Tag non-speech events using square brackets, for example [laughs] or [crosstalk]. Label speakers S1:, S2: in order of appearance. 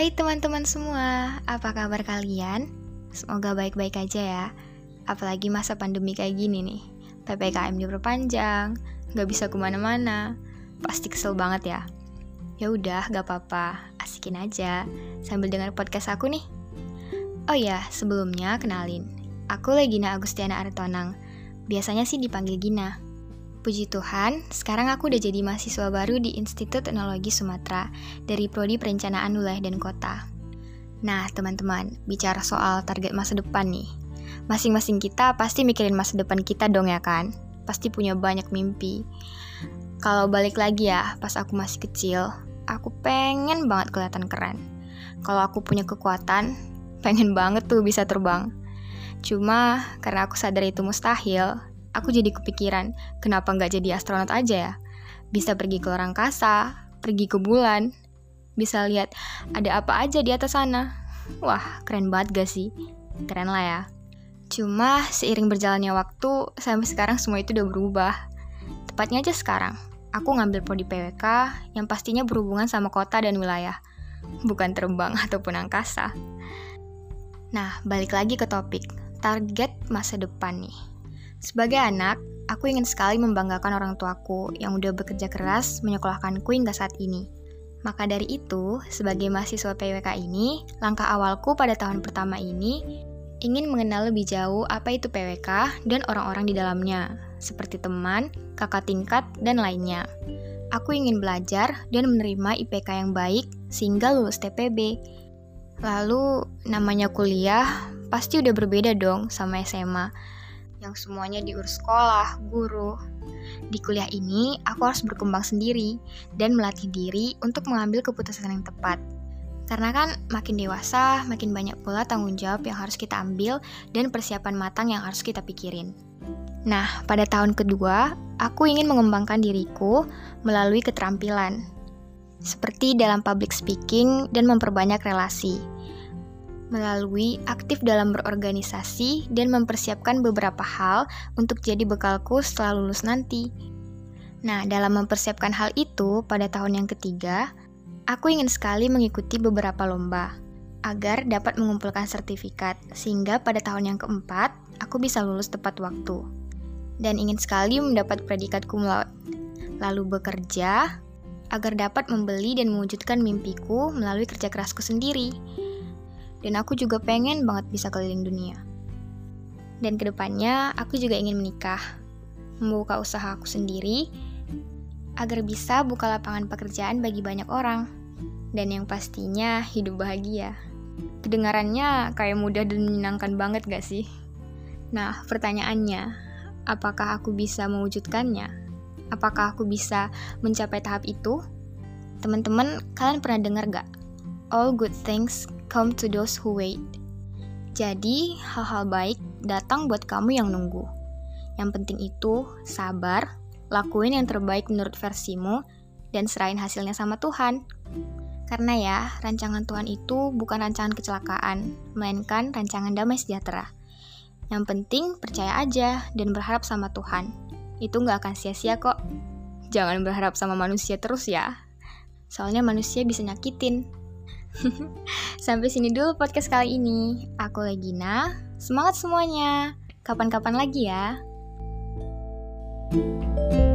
S1: Hai teman-teman semua, apa kabar kalian? Semoga baik-baik aja ya. Apalagi masa pandemi kayak gini nih. PPKM diperpanjang, gak bisa ke mana-mana. Pasti kesel banget ya. Ya udah, gak apa-apa. Asikin aja sambil dengar podcast aku nih. Oh ya, sebelumnya kenalin. Aku Legina Agustiana Artonang. Biasanya sih dipanggil Gina. Puji Tuhan, sekarang aku udah jadi mahasiswa baru di Institut Teknologi Sumatera dari Prodi Perencanaan Wilayah dan Kota. Nah, teman-teman, bicara soal target masa depan nih. Masing-masing kita pasti mikirin masa depan kita dong ya kan? Pasti punya banyak mimpi. Kalau balik lagi ya, pas aku masih kecil, aku pengen banget kelihatan keren. Kalau aku punya kekuatan, pengen banget tuh bisa terbang. Cuma karena aku sadar itu mustahil, aku jadi kepikiran, kenapa nggak jadi astronot aja ya? Bisa pergi ke luar angkasa, pergi ke bulan, bisa lihat ada apa aja di atas sana. Wah, keren banget gak sih? Keren lah ya. Cuma seiring berjalannya waktu, sampai sekarang semua itu udah berubah. Tepatnya aja sekarang, aku ngambil prodi PWK yang pastinya berhubungan sama kota dan wilayah, bukan terbang [laughs] ataupun angkasa. Nah, balik lagi ke topik, target masa depan nih. Sebagai anak, aku ingin sekali membanggakan orang tuaku yang udah bekerja keras menyekolahkanku hingga saat ini. Maka dari itu, sebagai mahasiswa PWK ini, langkah awalku pada tahun pertama ini ingin mengenal lebih jauh apa itu PWK dan orang-orang di dalamnya, seperti teman, kakak tingkat, dan lainnya. Aku ingin belajar dan menerima IPK yang baik sehingga lulus TPB. Lalu, namanya kuliah pasti udah berbeda dong sama SMA yang semuanya diurus sekolah, guru. Di kuliah ini, aku harus berkembang sendiri dan melatih diri untuk mengambil keputusan yang tepat. Karena kan makin dewasa, makin banyak pula tanggung jawab yang harus kita ambil dan persiapan matang yang harus kita pikirin. Nah, pada tahun kedua, aku ingin mengembangkan diriku melalui keterampilan, seperti dalam public speaking dan memperbanyak relasi melalui aktif dalam berorganisasi dan mempersiapkan beberapa hal untuk jadi bekalku setelah lulus nanti. Nah, dalam mempersiapkan hal itu, pada tahun yang ketiga, aku ingin sekali mengikuti beberapa lomba agar dapat mengumpulkan sertifikat, sehingga pada tahun yang keempat, aku bisa lulus tepat waktu. Dan ingin sekali mendapat predikat cum laude. Lalu bekerja agar dapat membeli dan mewujudkan mimpiku melalui kerja kerasku sendiri dan aku juga pengen banget bisa keliling dunia. Dan ke depannya, aku juga ingin menikah, membuka usaha aku sendiri, agar bisa buka lapangan pekerjaan bagi banyak orang, dan yang pastinya hidup bahagia. Kedengarannya kayak mudah dan menyenangkan banget gak sih? Nah, pertanyaannya, apakah aku bisa mewujudkannya? Apakah aku bisa mencapai tahap itu? Teman-teman, kalian pernah dengar gak? All good things come to those who wait. Jadi, hal-hal baik datang buat kamu yang nunggu. Yang penting itu sabar, lakuin yang terbaik menurut versimu, dan serahin hasilnya sama Tuhan. Karena ya, rancangan Tuhan itu bukan rancangan kecelakaan, melainkan rancangan damai sejahtera. Yang penting percaya aja dan berharap sama Tuhan. Itu nggak akan sia-sia kok. Jangan berharap sama manusia terus ya. Soalnya manusia bisa nyakitin. [laughs] Sampai sini dulu podcast kali ini. Aku Legina. Semangat semuanya. Kapan-kapan lagi ya. thank you